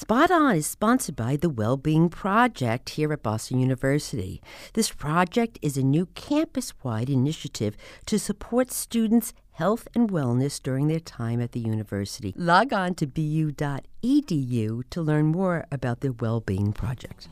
Spot On is sponsored by the Wellbeing Project here at Boston University. This project is a new campus wide initiative to support students' health and wellness during their time at the university. Log on to bu.edu to learn more about the Wellbeing Project.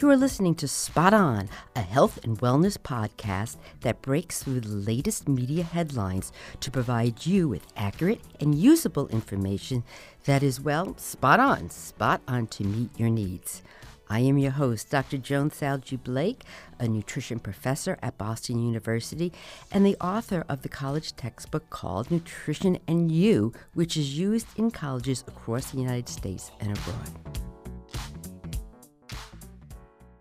You are listening to Spot On, a health and wellness podcast that breaks through the latest media headlines to provide you with accurate and usable information that is, well, spot on, spot on to meet your needs. I am your host, Dr. Joan Salge Blake, a nutrition professor at Boston University and the author of the college textbook called Nutrition and You, which is used in colleges across the United States and abroad.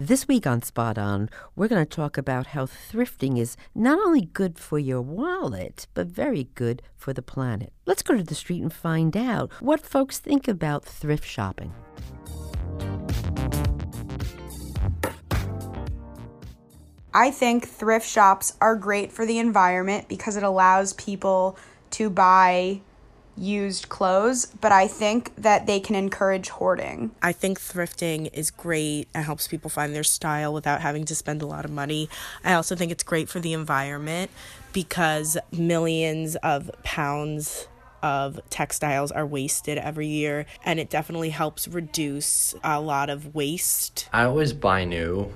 This week on Spot On, we're going to talk about how thrifting is not only good for your wallet, but very good for the planet. Let's go to the street and find out what folks think about thrift shopping. I think thrift shops are great for the environment because it allows people to buy used clothes, but I think that they can encourage hoarding. I think thrifting is great. It helps people find their style without having to spend a lot of money. I also think it's great for the environment because millions of pounds of textiles are wasted every year and it definitely helps reduce a lot of waste. I always buy new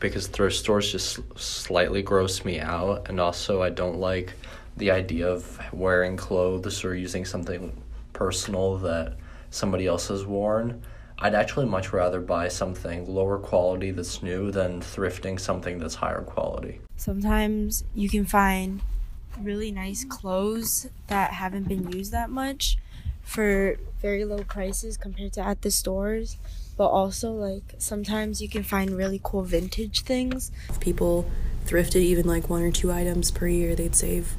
because thrift stores just slightly gross me out and also I don't like the idea of wearing clothes or using something personal that somebody else has worn. I'd actually much rather buy something lower quality that's new than thrifting something that's higher quality. Sometimes you can find really nice clothes that haven't been used that much for very low prices compared to at the stores. But also, like, sometimes you can find really cool vintage things. If people thrifted even like one or two items per year, they'd save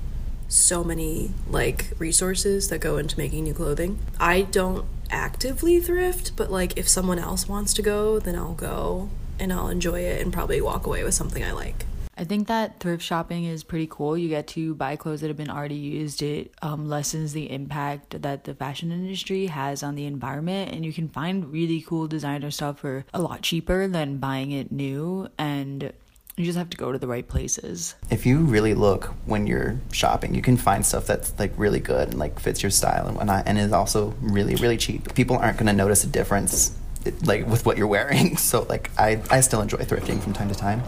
so many like resources that go into making new clothing. I don't actively thrift, but like if someone else wants to go, then I'll go and I'll enjoy it and probably walk away with something I like. I think that thrift shopping is pretty cool. You get to buy clothes that have been already used. It um, lessens the impact that the fashion industry has on the environment, and you can find really cool designer stuff for a lot cheaper than buying it new. And you just have to go to the right places. If you really look when you're shopping, you can find stuff that's like really good and like fits your style and whatnot, and is also really really cheap. People aren't going to notice a difference like with what you're wearing. So like I I still enjoy thrifting from time to time.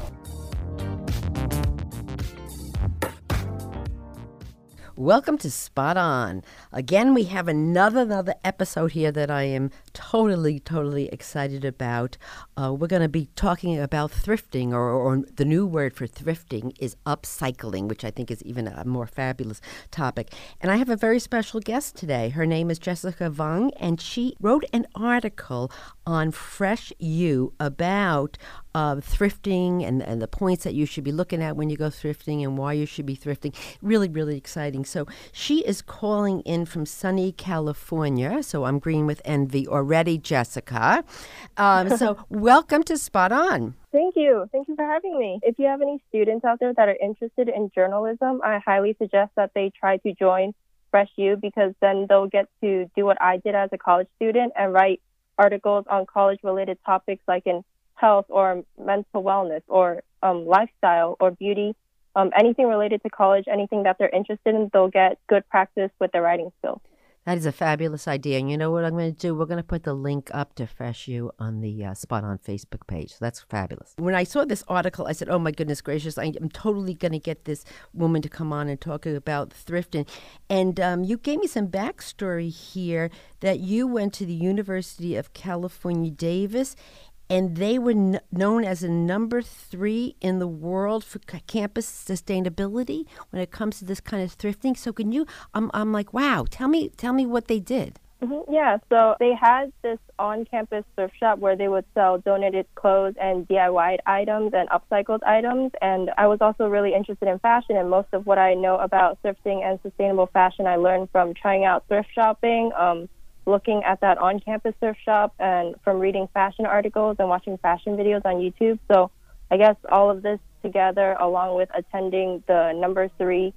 Welcome to Spot On. Again, we have another another episode here that I am totally, totally excited about. Uh, we're going to be talking about thrifting, or, or the new word for thrifting is upcycling, which I think is even a more fabulous topic. And I have a very special guest today. Her name is Jessica Vung, and she wrote an article on Fresh U about uh, thrifting and, and the points that you should be looking at when you go thrifting and why you should be thrifting. Really, really exciting. So she is calling in from sunny California. So I'm green with envy already, Jessica. Um, so welcome to Spot On. Thank you. Thank you for having me. If you have any students out there that are interested in journalism, I highly suggest that they try to join Fresh U because then they'll get to do what I did as a college student and write articles on college related topics like in health or mental wellness or um, lifestyle or beauty, um, anything related to college, anything that they're interested in, they'll get good practice with their writing skills. That is a fabulous idea. And you know what I'm going to do? We're going to put the link up to Fresh U on the uh, Spot On Facebook page. So that's fabulous. When I saw this article, I said, oh my goodness gracious, I, am totally going to get this woman to come on and talk about thrifting. And um, you gave me some backstory here that you went to the University of California, Davis, and they were n- known as a number three in the world for c- campus sustainability when it comes to this kind of thrifting. So can you? I'm I'm like, wow. Tell me tell me what they did. Mm-hmm. Yeah, so they had this on-campus thrift shop where they would sell donated clothes and DIY items and upcycled items. And I was also really interested in fashion, and most of what I know about thrifting and sustainable fashion I learned from trying out thrift shopping. Um, looking at that on campus thrift shop and from reading fashion articles and watching fashion videos on YouTube. So I guess all of this together, along with attending the number three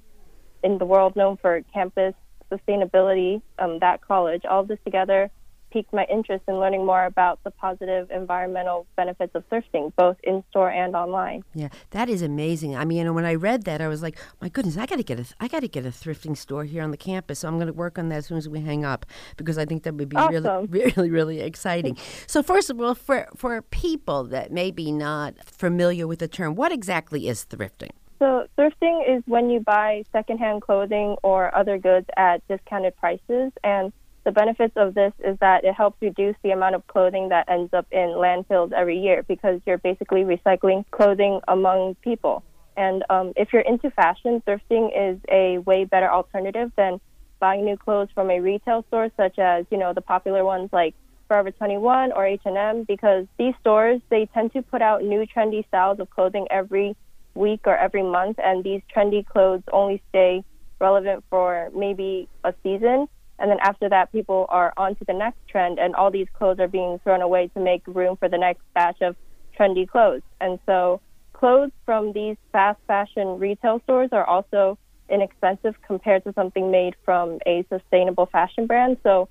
in the world known for campus sustainability, um, that college, all of this together piqued my interest in learning more about the positive environmental benefits of thrifting, both in store and online. Yeah, that is amazing. I mean, when I read that, I was like, my goodness, I got to get a, I got to get a thrifting store here on the campus. So I'm going to work on that as soon as we hang up because I think that would be awesome. really, really, really exciting. so first of all, for for people that may be not familiar with the term, what exactly is thrifting? So, thrifting is when you buy secondhand clothing or other goods at discounted prices. And the benefits of this is that it helps reduce the amount of clothing that ends up in landfills every year because you're basically recycling clothing among people. And um, if you're into fashion, thrifting is a way better alternative than buying new clothes from a retail store, such as you know the popular ones like Forever 21 or H&M, because these stores they tend to put out new trendy styles of clothing every week or every month, and these trendy clothes only stay relevant for maybe a season. And then after that, people are on to the next trend, and all these clothes are being thrown away to make room for the next batch of trendy clothes. And so, clothes from these fast fashion retail stores are also inexpensive compared to something made from a sustainable fashion brand. So,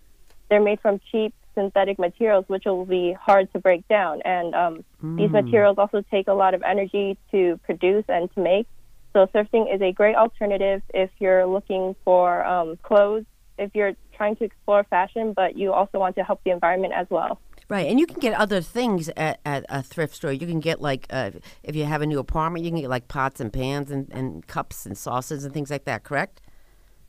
they're made from cheap synthetic materials, which will be hard to break down. And um, mm. these materials also take a lot of energy to produce and to make. So surfing is a great alternative if you're looking for um, clothes, if you're trying to explore fashion, but you also want to help the environment as well. Right, and you can get other things at, at a thrift store. You can get like uh, if you have a new apartment, you can get like pots and pans and, and cups and sauces and things like that. Correct?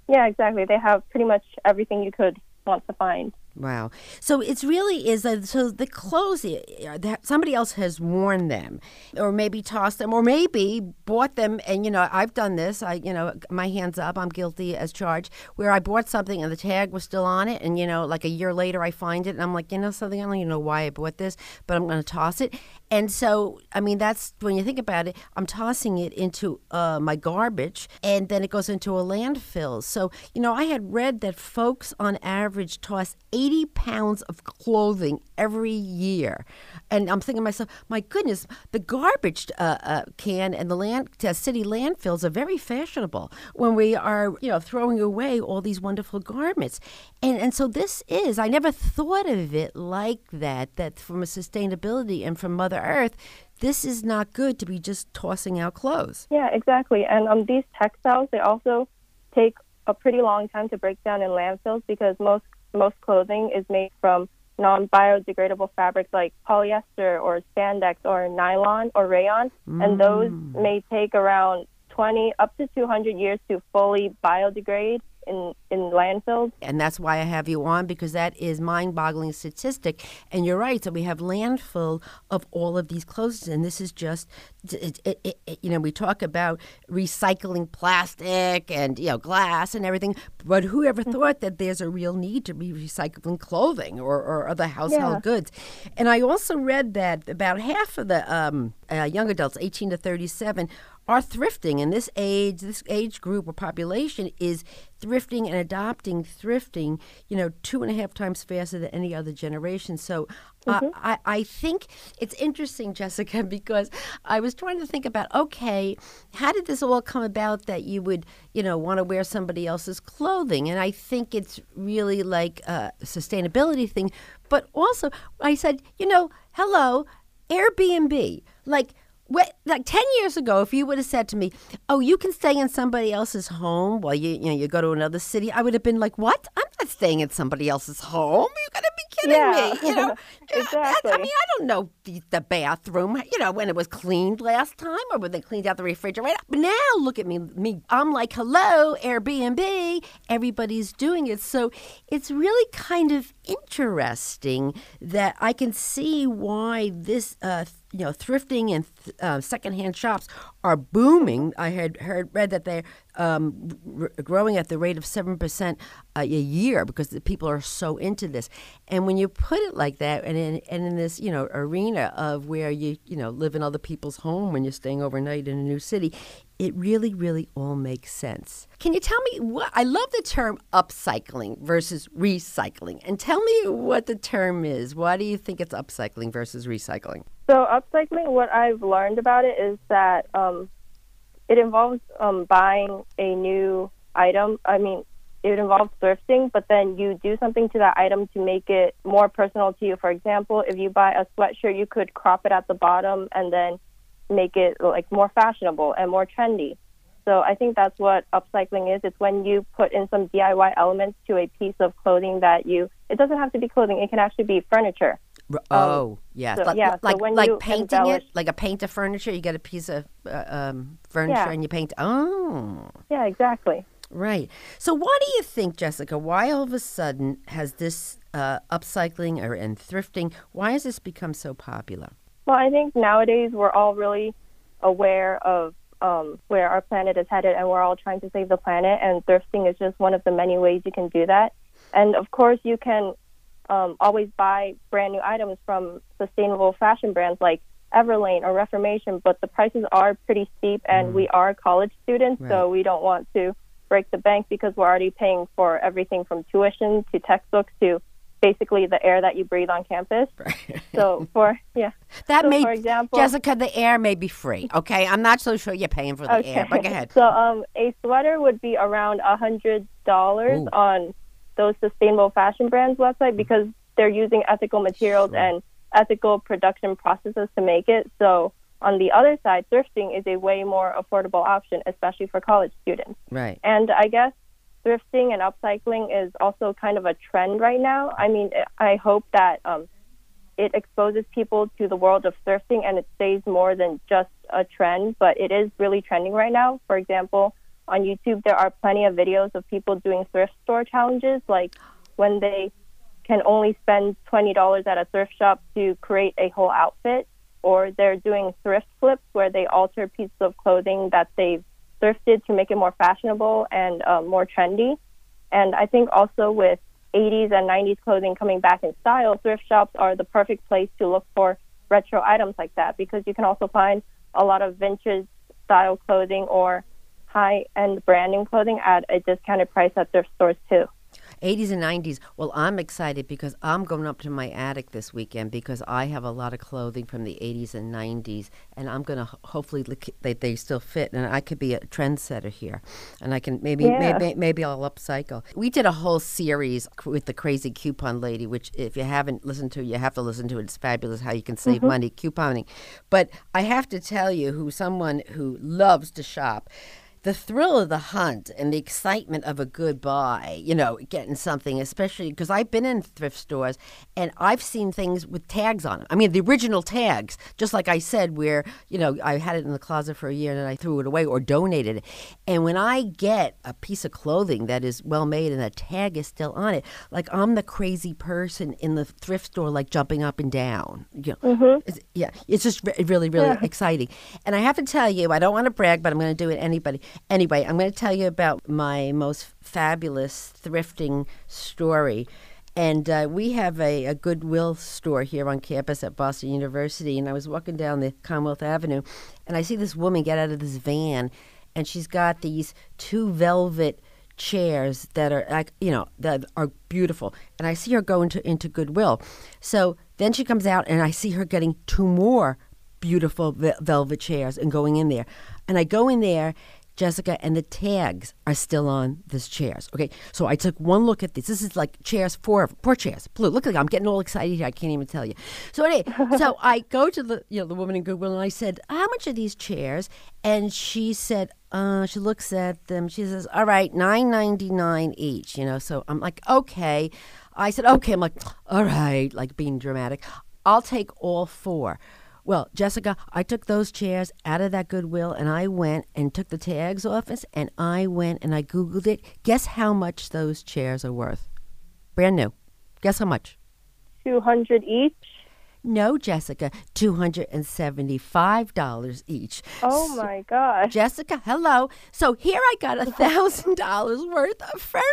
Yeah, exactly. They have pretty much everything you could want to find. Wow. So it's really is a, so the clothes eh, eh, that somebody else has worn them, or maybe tossed them, or maybe bought them. And you know, I've done this. I you know, my hands up. I'm guilty as charged. Where I bought something and the tag was still on it, and you know, like a year later I find it, and I'm like, you know, something I don't even know why I bought this, but I'm going to toss it. And so, I mean, that's when you think about it. I'm tossing it into uh, my garbage, and then it goes into a landfill. So you know, I had read that folks on average toss 80 pounds of clothing every year. And I'm thinking to myself, my goodness, the garbage uh, uh, can and the land uh, city landfills are very fashionable when we are, you know, throwing away all these wonderful garments. And and so this is, I never thought of it like that, that from a sustainability and from Mother Earth, this is not good to be just tossing out clothes. Yeah, exactly. And um, these textiles, they also take a pretty long time to break down in landfills because most most clothing is made from non biodegradable fabrics like polyester or spandex or nylon or rayon, mm. and those may take around 20 up to 200 years to fully biodegrade in, in landfills. And that's why I have you on because that is mind-boggling statistic. And you're right. So we have landfill of all of these clothes, and this is just, it, it, it, you know, we talk about recycling plastic and you know glass and everything, but who ever mm-hmm. thought that there's a real need to be recycling clothing or, or other household yeah. goods? And I also read that about half of the um, uh, young adults, 18 to 37, are thrifting and this age this age group or population is thrifting and adopting thrifting you know two and a half times faster than any other generation. So uh, mm-hmm. I, I think it's interesting jessica because i was trying to think about okay how did this all come about that you would you know want to wear somebody else's clothing? And i think it's really like a sustainability thing but also i said you know hello airbnb. Like like 10 years ago if you would have said to me oh you can stay in somebody else's home while you you know you go to another city i would have been like what? I'm not staying in somebody else's home? You're gonna be kidding yeah. me you know? Exactly. I, I, mean i don't know the, the, bathroom you know when it was cleaned last time or when they cleaned out the refrigerator. But now look at me me i'm like hello airbnb. Everybody's doing it. So it's really kind of interesting that i can see why this uh, you know, thrifting and uh, secondhand shops are booming. I had heard read that they're um, r- growing at the rate of seven percent a year because the people are so into this. And when you put it like that, and in and in this you know arena of where you you know live in other people's home when you're staying overnight in a new city, it really, really all makes sense. Can you tell me what? I love the term upcycling versus recycling. And tell me what the term is. Why do you think it's upcycling versus recycling? So, upcycling, what I've learned about it is that um, it involves um, buying a new item. I mean, it involves thrifting, but then you do something to that item to make it more personal to you. For example, if you buy a sweatshirt, you could crop it at the bottom and then make it like more fashionable and more trendy. So I think that's what upcycling is. It's when you put in some DIY elements to a piece of clothing that you. It doesn't have to be clothing. It can actually be furniture. Oh, yes. so- like, yeah, like, when like painting embellish- it, like a paint of furniture. You get a piece of uh, um, furniture Yeah. and you paint. Oh, Yeah, exactly. right. So, why do you think, Jessica? Why all of a sudden has this uh, upcycling or and thrifting? Why has this become so popular? Well, I think nowadays we're all really aware of um, where our planet is headed, and we're all trying to save the planet. And thrifting is just one of the many ways you can do that. And of course, you can um, always buy brand new items from sustainable fashion brands like Everlane or Reformation, but the prices are pretty steep, and we are college students, so we don't want to break the bank because we're already paying for everything from tuition to textbooks to basically the air that you breathe on campus. So for yeah. That So, may, for example- Jessica, the air may be free. Okay, I'm not so sure you're paying for the air. But go ahead. So um, a sweater would be around a hundred dollars on those sustainable fashion brands website because they're using ethical materials and ethical production processes to make it. So on the other side, thrifting is a way more affordable option, especially for college students. Right. And I guess thrifting and upcycling is also kind of a trend right now. I mean, I hope that um, it exposes people to the world of thrifting and it stays more than just a trend, but it is really trending right now. For example, on YouTube, there are plenty of videos of people doing thrift store challenges, like when they can only spend $20 at a thrift shop to create a whole outfit, or they're doing thrift flips where they alter pieces of clothing that they've thrifted to make it more fashionable and uh, more trendy. And I think also with 80s and 90s clothing coming back in style, thrift shops are the perfect place to look for retro items like that because you can also find a lot of vintage style clothing or high end branding clothing at a discounted price at thrift stores too. 80s and 90s. Well, I'm excited because I'm going up to my attic this weekend because I have a lot of clothing from the 80s and 90s, and I'm going to hopefully look, they, they still fit, and I could be a trendsetter here, and I can maybe Yeah. maybe maybe I'll upcycle. We did a whole series with the crazy coupon lady, which if you haven't listened to, you have to listen to it. It's fabulous how you can save mm-hmm. money couponing. But I have to tell you, who someone who loves to shop the thrill of the hunt and the excitement of a good buy, you know, getting something, especially because I've been in thrift stores and I've seen things with tags on them. I mean, the original tags, just like I said, where, you know, I had it in the closet for a year and then I threw it away or donated it. And when I get a piece of clothing that is well made and a tag is still on it, like I'm the crazy person in the thrift store, like jumping up and down. You know, mm-hmm. it's, yeah, it's just re- really, really exciting. And I have to tell you, I don't want to brag, but I'm going to do it anybody. Anyway, I'm going to tell you about my most fabulous thrifting story. And uh, we have a, a Goodwill store here on campus at Boston University. And I was walking down the Commonwealth Avenue, and I see this woman get out of this van, and she's got these two velvet chairs that are like you know that are beautiful and i see her go into, into goodwill so then she comes out and i see her getting two more beautiful ve- velvet chairs and going in there and i go in there Jessica, and the tags are still on these chairs. Okay, so I took one look at this. This is like chairs, four, four chairs, blue. Look at I'm getting all excited here. I can't even tell you. So anyway, so I go to the you know the woman in Goodwill and I said, "How much are these chairs?" And she said, uh, she looks at them. She says, "All right, nine ninety nine each." You know, so I'm like, "Okay." I said, "Okay." I'm like, "All right," like being dramatic. I'll take all four. Well, Jessica, I took those chairs out of that Goodwill and I went and took the tags off us and I went and I Googled it. Guess how much those chairs are worth? Brand new. Guess how much? 200 each. No, Jessica, $275 each. Oh my gosh. Jessica, hello. So here I got a thousand dollars worth of furniture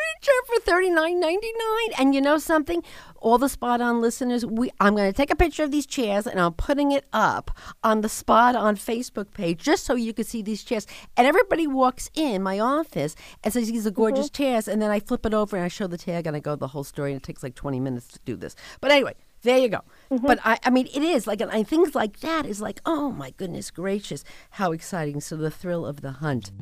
for thirty nine ninety nine. And you know something? All the spot on listeners, we I'm gonna take a picture of these chairs and I'm putting it up on the spot on Facebook page just so you can see these chairs. And everybody walks in my office and says these are mm-hmm. gorgeous chairs, and then I flip it over and I show the tag and I go the whole story and it takes like twenty minutes to do this. But anyway, there you go. Mm-hmm. But I, I mean, it is like, and things like that is like, oh my goodness gracious, how exciting. So the thrill of the hunt.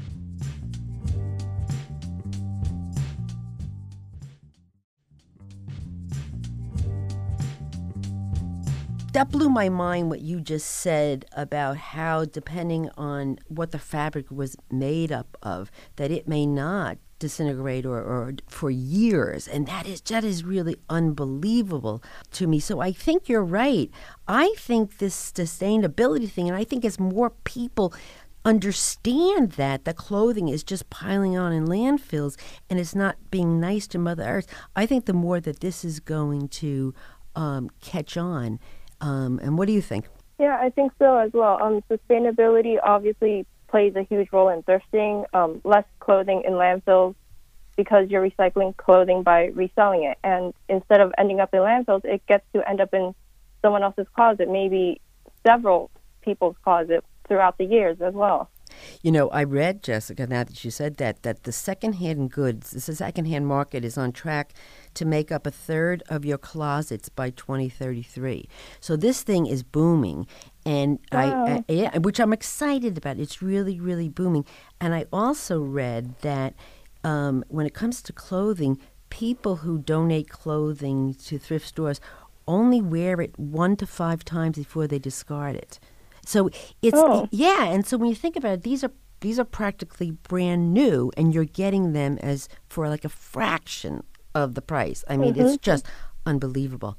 that blew my mind what you just said about how depending on what the fabric was made up of that it may not disintegrate or, or for years and that is that is really unbelievable to me. So i think you're right. I think this sustainability thing and i think as more people understand that the clothing is just piling on in landfills and it's not being nice to mother earth i think the more that this is going to um, catch on. Um, and what do you think? Yeah, I think so as well. Um, sustainability obviously plays a huge role in thrifting. Um, less clothing in landfills because you're recycling clothing by reselling it, and instead of ending up in landfills, it gets to end up in someone else's closet, maybe several people's closet throughout the years as well. You know, I read, Jessica, now that you said that, that the secondhand goods, the secondhand market is on track to make up a third of your closets by 2033. So this thing is booming. And I, I, yeah, which I'm excited about. It's really, really booming. And I also read that um, when it comes to clothing, people who donate clothing to thrift stores only wear it one to five times before they discard it. So it's Oh. yeah, and so when you think about it, these are these are practically brand new, and you're getting them as for like a fraction of the price. I mean, it's just unbelievable.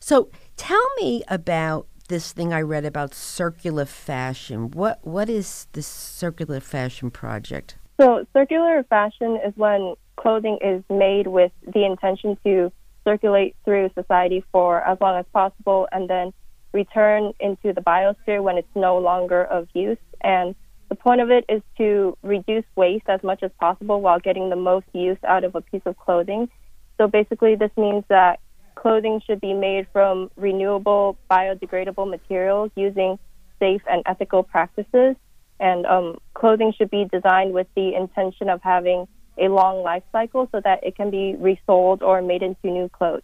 So tell me about this thing I read about circular fashion. What what is this circular fashion project? So, circular fashion is when clothing is made with the intention to circulate through society for as long as possible and then return into the biosphere when it's no longer of use. And the point of it is to reduce waste as much as possible while getting the most use out of a piece of clothing. So, basically, this means that clothing should be made from renewable, biodegradable materials using safe and ethical practices and um, clothing should be designed with the intention of having a long life cycle so that it can be resold or made into new clothes.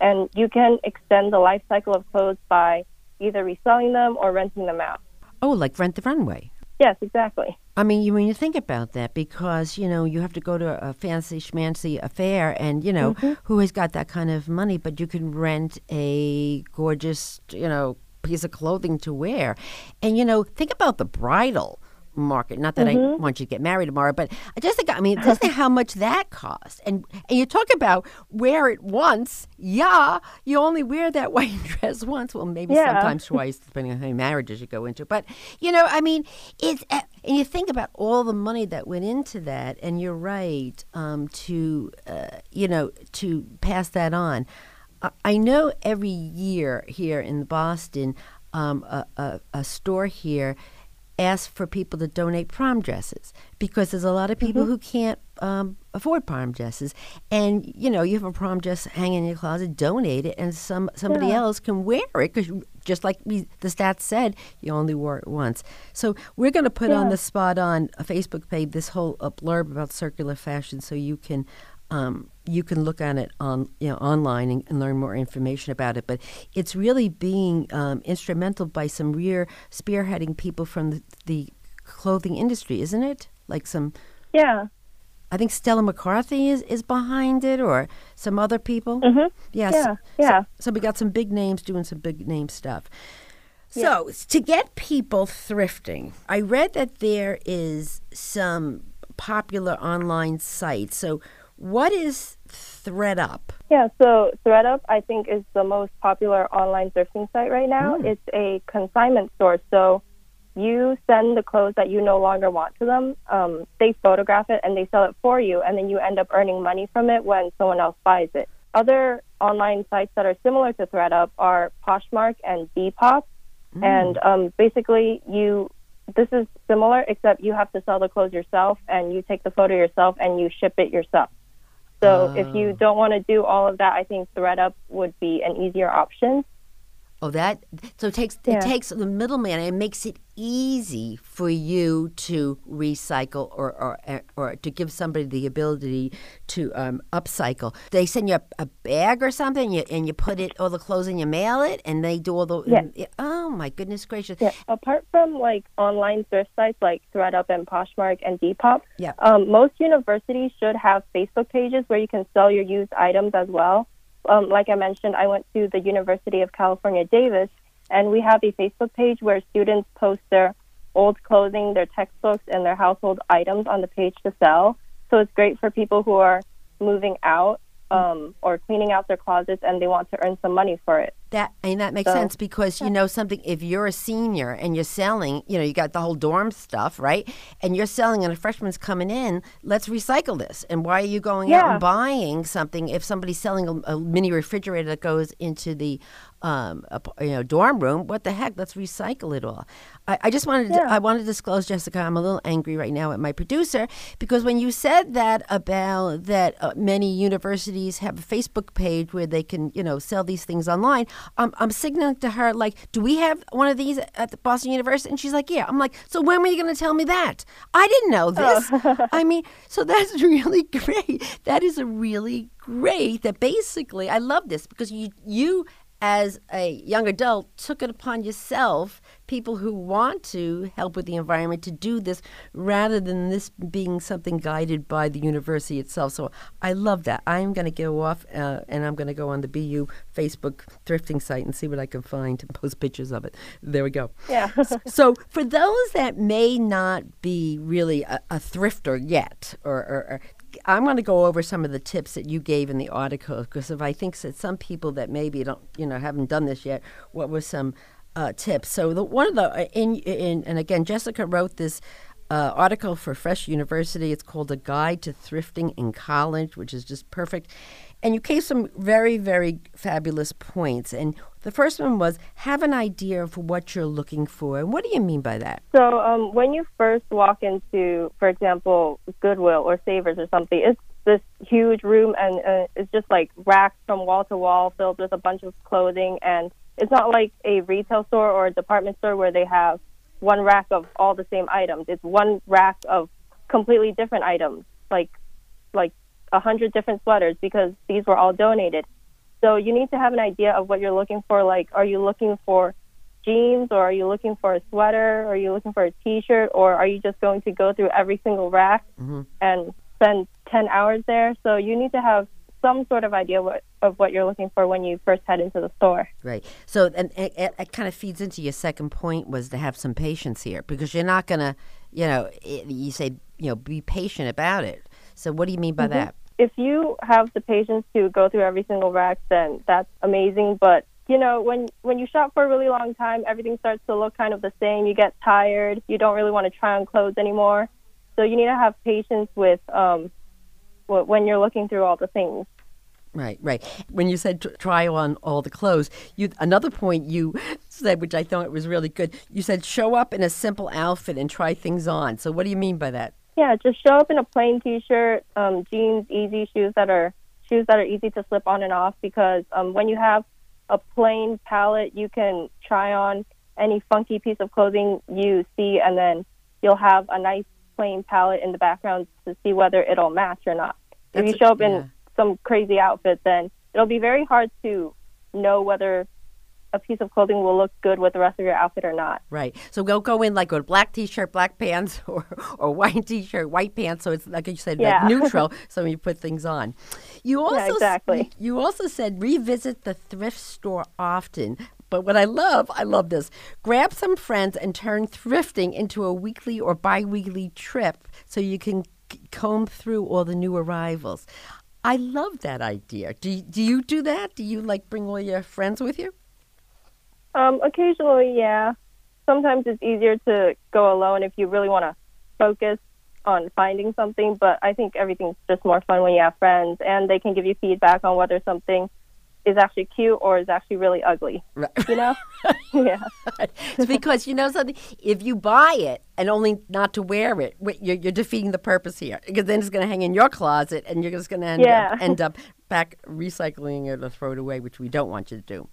And you can extend the life cycle of clothes by either reselling them or renting them out. Oh, like Rent the Runway. Yes, exactly. I mean, you when you think about that, because you know you have to go to a fancy schmancy affair, and you know mm-hmm. who has got that kind of money, but you can rent a gorgeous, you know, piece of clothing to wear, and you know, think about the bridal market. Not that I want you to get married tomorrow, but I just think I mean, just think how much that costs, and and you talk about wear it once. Yeah, you only wear that white dress once. Well, maybe Yeah. sometimes twice, depending on how many marriages you go into. But you know, I mean, it's uh, and you think about all the money that went into that, and you're right um, to uh, you know to pass that on. I- I know every year here in Boston, um, a, a, a store here asks for people to donate prom dresses because there's a lot of people who can't um, afford prom dresses, and you know you have a prom dress hanging in your closet, donate it, and some somebody else can wear it because just like we, the stats said, you only wore it once. So we're going to put on the spot on a Facebook page this whole blurb about circular fashion, so you can um, you can look on it on you know online and, and learn more information about it. But it's really being um, instrumental by some real spearheading people from the, the clothing industry, isn't it? Like some, Yeah. I think Stella McCartney is, is behind it, or some other people. Mhm. Yes. Yeah, yeah. So, so we got some big names doing some big name stuff. So to get people thrifting, I read that there is some popular online sites. So what is thredUP? Yeah, so thredUP, I think, is the most popular online thrifting site right now. It's a consignment store. So you send the clothes that you no longer want to them, um, they photograph it and they sell it for you, and then you end up earning money from it when someone else buys it. Other online sites that are similar to thredUP are Poshmark and Depop. And um, basically, you this is similar, except you have to sell the clothes yourself, and you take the photo yourself, and you ship it yourself. So if you ah. don't want to do all of that, I think thredUP would be an easier option. Oh, that so it takes Yeah. it takes the middleman and it makes it easy for you to recycle or or or to give somebody the ability to um, upcycle. They send you a, a bag or something, and you, and you put it all the clothes and you mail it, and they do all the. Yeah. oh my goodness gracious! Yeah. Apart from like online thrift sites like thredUP and Poshmark and Depop, Yeah. um, most universities should have Facebook pages where you can sell your used items as well. Um, like I mentioned, I went to the University of California, Davis, And we have a Facebook page where students post their old clothing, their textbooks, and their household items on the page to sell. So it's great for people who are moving out um, or cleaning out their closets and they want to earn some money for it. That and that makes So- sense because you know something. If you're a senior and you're selling, you know, you got the whole dorm stuff, right? And you're selling, and a freshman's coming in. Let's recycle this. And why are you going out and buying something if somebody's selling a, a mini refrigerator that goes into the, um, a, you know, dorm room? What the heck? Let's recycle it all. I, I just wanted, to, I wanted to disclose, Jessica. I'm a little angry right now at my producer because when you said that about that uh, many universities have a Facebook page where they can, you know, sell these things online. I'm, I'm signaling to her like, "Do we have one of these at the Boston University?" And she's like, "Yeah." I'm like, "So when were you going to tell me that? I didn't know oh. this." I mean, so that's really great. That is a really great. That basically, I love this because you you as a young adult took it upon yourself people who want to help with the environment to do this rather than this being something guided by the university itself. So i love that. I'm going to go off uh, and i'm going to go on the bu facebook thrifting site and see what i can find and post pictures of it. There we go. Yeah. so for those that may not be really a, a thrifter yet or, or, or I'm going to go over some of the tips that you gave in the article because if I think that some people that maybe don't, you know, haven't done this yet, what were some uh, tips? So the one of the uh, in, in and again, Jessica wrote this uh, article for Fresh University. It's called "A Guide to Thrifting in College," which is just perfect. And you gave some very, very fabulous points. And the first one was have an idea of what you're looking for. And what do you mean by that? So um, when you first walk into, for example, Goodwill or Savers or something, it's this huge room and uh, it's just like racks from wall to wall filled with a bunch of clothing. And it's not like a retail store or a department store where they have one rack of all the same items. It's one rack of completely different items, like like a hundred different sweaters because these were all donated. So you need to have an idea of what you're looking for. Like, are you looking for jeans or are you looking for a sweater or are you looking for a t-shirt or are you just going to go through every single rack mm-hmm. and spend 10 hours there so you need to have some sort of idea what, of what you're looking for when you first head into the store Right. So, and it, it, it kind of feeds into your second point was to have some patience here because you're not going to, you know, it, you say, you know, be patient about it. So, what do you mean by that? if you have the patience to go through every single rack then that's amazing but you know when when you shop for a really long time everything starts to look kind of the same you get tired you don't really want to try on clothes anymore so you need to have patience with um when you're looking through all the things Right, right. When you said tr- try on all the clothes, you another point you said, which I thought was really good. You said show up in a simple outfit and try things on. So, what do you mean by that? Yeah, just show up in a plain T-shirt, um, jeans, easy shoes that are shoes that are easy to slip on and off. Because um, when you have a plain palette, you can try on any funky piece of clothing you see, and then you'll have a nice plain palette in the background to see whether it'll match or not. if you show up in yeah. some crazy outfit, then it'll be very hard to know whether a piece of clothing will look good with the rest of your outfit or not. Right. So go go in like a black t-shirt, black pants, or or white t-shirt, white pants. So it's like you said, like neutral. so you put things on, you also s- exactly. You also said revisit the thrift store often. But what I love, I love this. Grab some friends and turn thrifting into a weekly or bi-weekly trip, so you can c- comb through all the new arrivals. I love that idea. Do do you do that? Do you like bring all your friends with you? Um, occasionally, yeah. Sometimes it's easier to go alone if you really want to focus on finding something, but I think everything's just more fun when you have friends and they can give you feedback on whether something is actually cute or is actually really ugly. Right. You know? yeah. it's because you know something. If you buy it and only not to wear it, you're, you're defeating the purpose here. Because then it's going to hang in your closet, and you're just going to end Yeah. up end up back recycling it or throw it away, which we don't want you to do.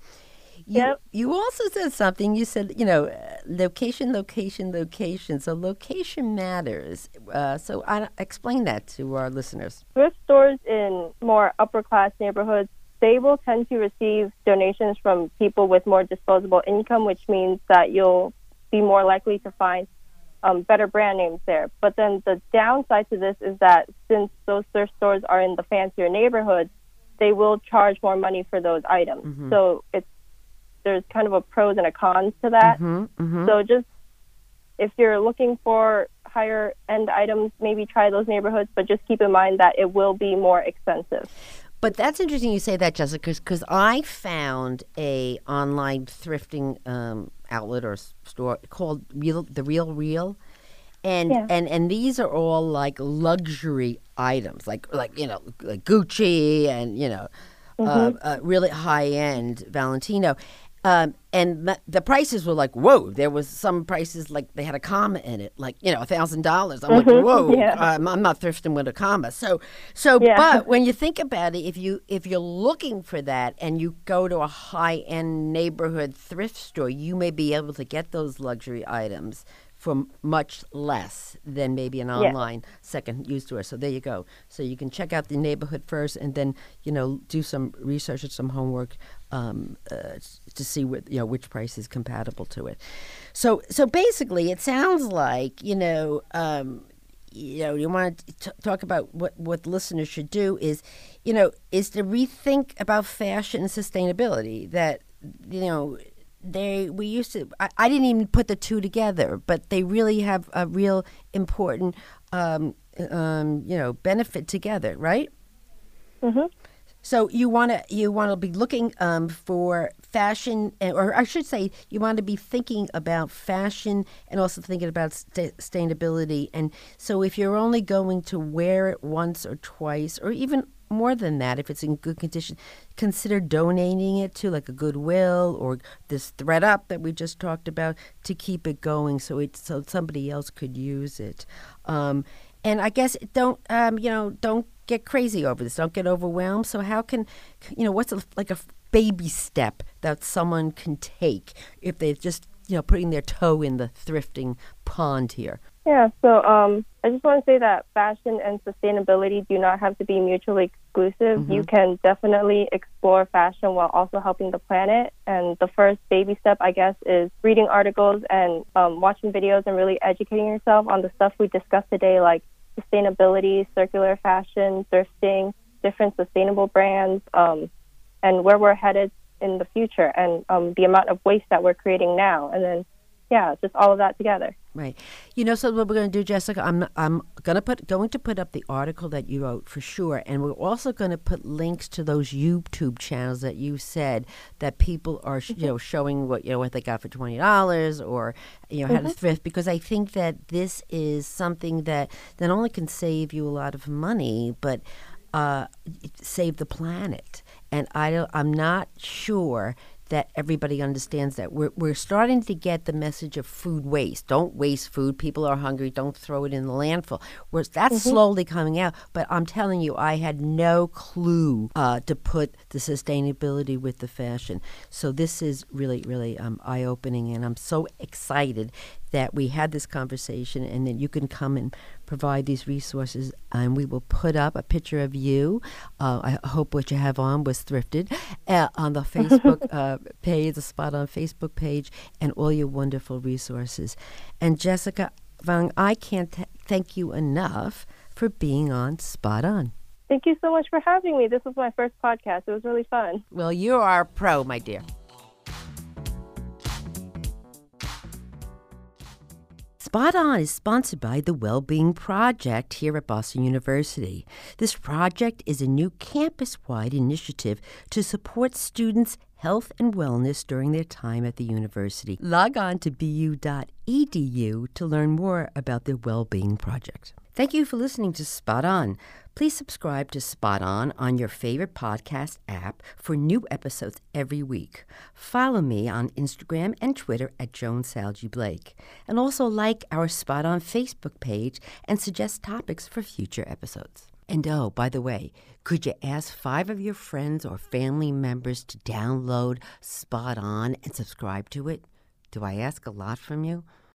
You, Yep. you also said something. You said, you know, uh, location, location, location. So location matters. Uh, so I, explain that to our listeners. Thrift stores in more upper class neighborhoods, they will tend to receive donations from people with more disposable income, which means that you'll be more likely to find um, better brand names there. But then the downside to this is that since those thrift stores are in the fancier neighborhoods, they will charge more money for those items. So it's there's kind of a pros and a cons to that. Mm-hmm, So just if you're looking for higher end items, maybe try those neighborhoods, but just keep in mind that it will be more expensive. But that's interesting you say that, Jessica, because I found a online thrifting um, outlet or store called Real the Real Real, and Yeah. and and these are all like luxury items, like like you know like Gucci and you know uh, uh, really high end Valentino. Um, and the, the prices were like, whoa! There was some prices like they had a comma in it, like you know, a thousand dollars. I'm like, whoa! yeah. I'm, I'm not thrifting with a comma. So, so, Yeah. but when you think about it, if you if you're looking for that and you go to a high end neighborhood thrift store, you may be able to get those luxury items for much less than maybe an online second use store. So there you go. So you can check out the neighborhood first, and then you know do some research and some homework um, uh, to see what you know which price is compatible to it. So so basically, it sounds like you know. Um, you know, you want to t- talk about what what listeners should do is, you know, is to rethink about fashion and sustainability. That you know, they we used to. I, I didn't even put the two together, but they really have a real important, um, um, you know, benefit together, right? Mhm. So you want to you want to be looking um, for fashion, eh, or I should say, you want to be thinking about fashion and also thinking about sta sustainability. And so, if you're only going to wear it once or twice, or even more than that, if it's in good condition, consider donating it to like a Goodwill or this thredUP that we just talked about to keep it going, so it so somebody else could use it. Um, and I guess don't um, you know don't get crazy over this. Don't get overwhelmed. So how can you know what's a, like a baby step that someone can take if they're just you know putting their toe in the thrifting pond here? Yeah, so um, I just want to say that fashion and sustainability do not have to be mutually exclusive. You can definitely explore fashion while also helping the planet. And the first baby step, I guess, is reading articles and um, watching videos and really educating yourself on the stuff we discussed today, like sustainability, circular fashion, thrifting, different sustainable brands, um, and where we're headed in the future, and um, the amount of waste that we're creating now. And then, yeah, just all of that together. Right. You know, so what we're going to do, Jessica, I'm I'm going to put going to put up the article that you wrote for sure, and we're also going to put links to those YouTube channels that you said that people are sh- you know showing what you know what they got for twenty dollars or you know how to thrift because I think that this is something that not only can save you a lot of money, but uh, save the planet. And I don't, I'm not sure that everybody understands that. We're, we're starting to get the message of food waste. Don't waste food. People are hungry. Don't throw it in the landfill. Whereas that's slowly coming out. But I'm telling you, I had no clue uh, to put the sustainability with the fashion. So this is really, really um, eye opening. And I'm so excited that we had this conversation and that you can come and provide these resources and we will put up a picture of you uh, i hope what you have on was thrifted uh, on the facebook uh, page the spot on facebook page and all your wonderful resources and jessica Vang, i can't th- thank you enough for being on spot on Thank you so much for having me. This was my first podcast. It was really fun. well you are a pro my dear Spot On is sponsored by the Wellbeing Project here at Boston University. This project is a new campus wide initiative to support students' health and wellness during their time at the university. Log on to bu.edu to learn more about the Wellbeing Project. Thank you for listening to Spot On. Please subscribe to Spot On on your favorite podcast app for new episodes every week. Follow me on Instagram and Twitter at Joan Salge Blake. And also like our Spot On Facebook page and suggest topics for future episodes. And oh, by the way, could you ask five of your friends or family members to download Spot On and subscribe to it? Do I ask a lot from you?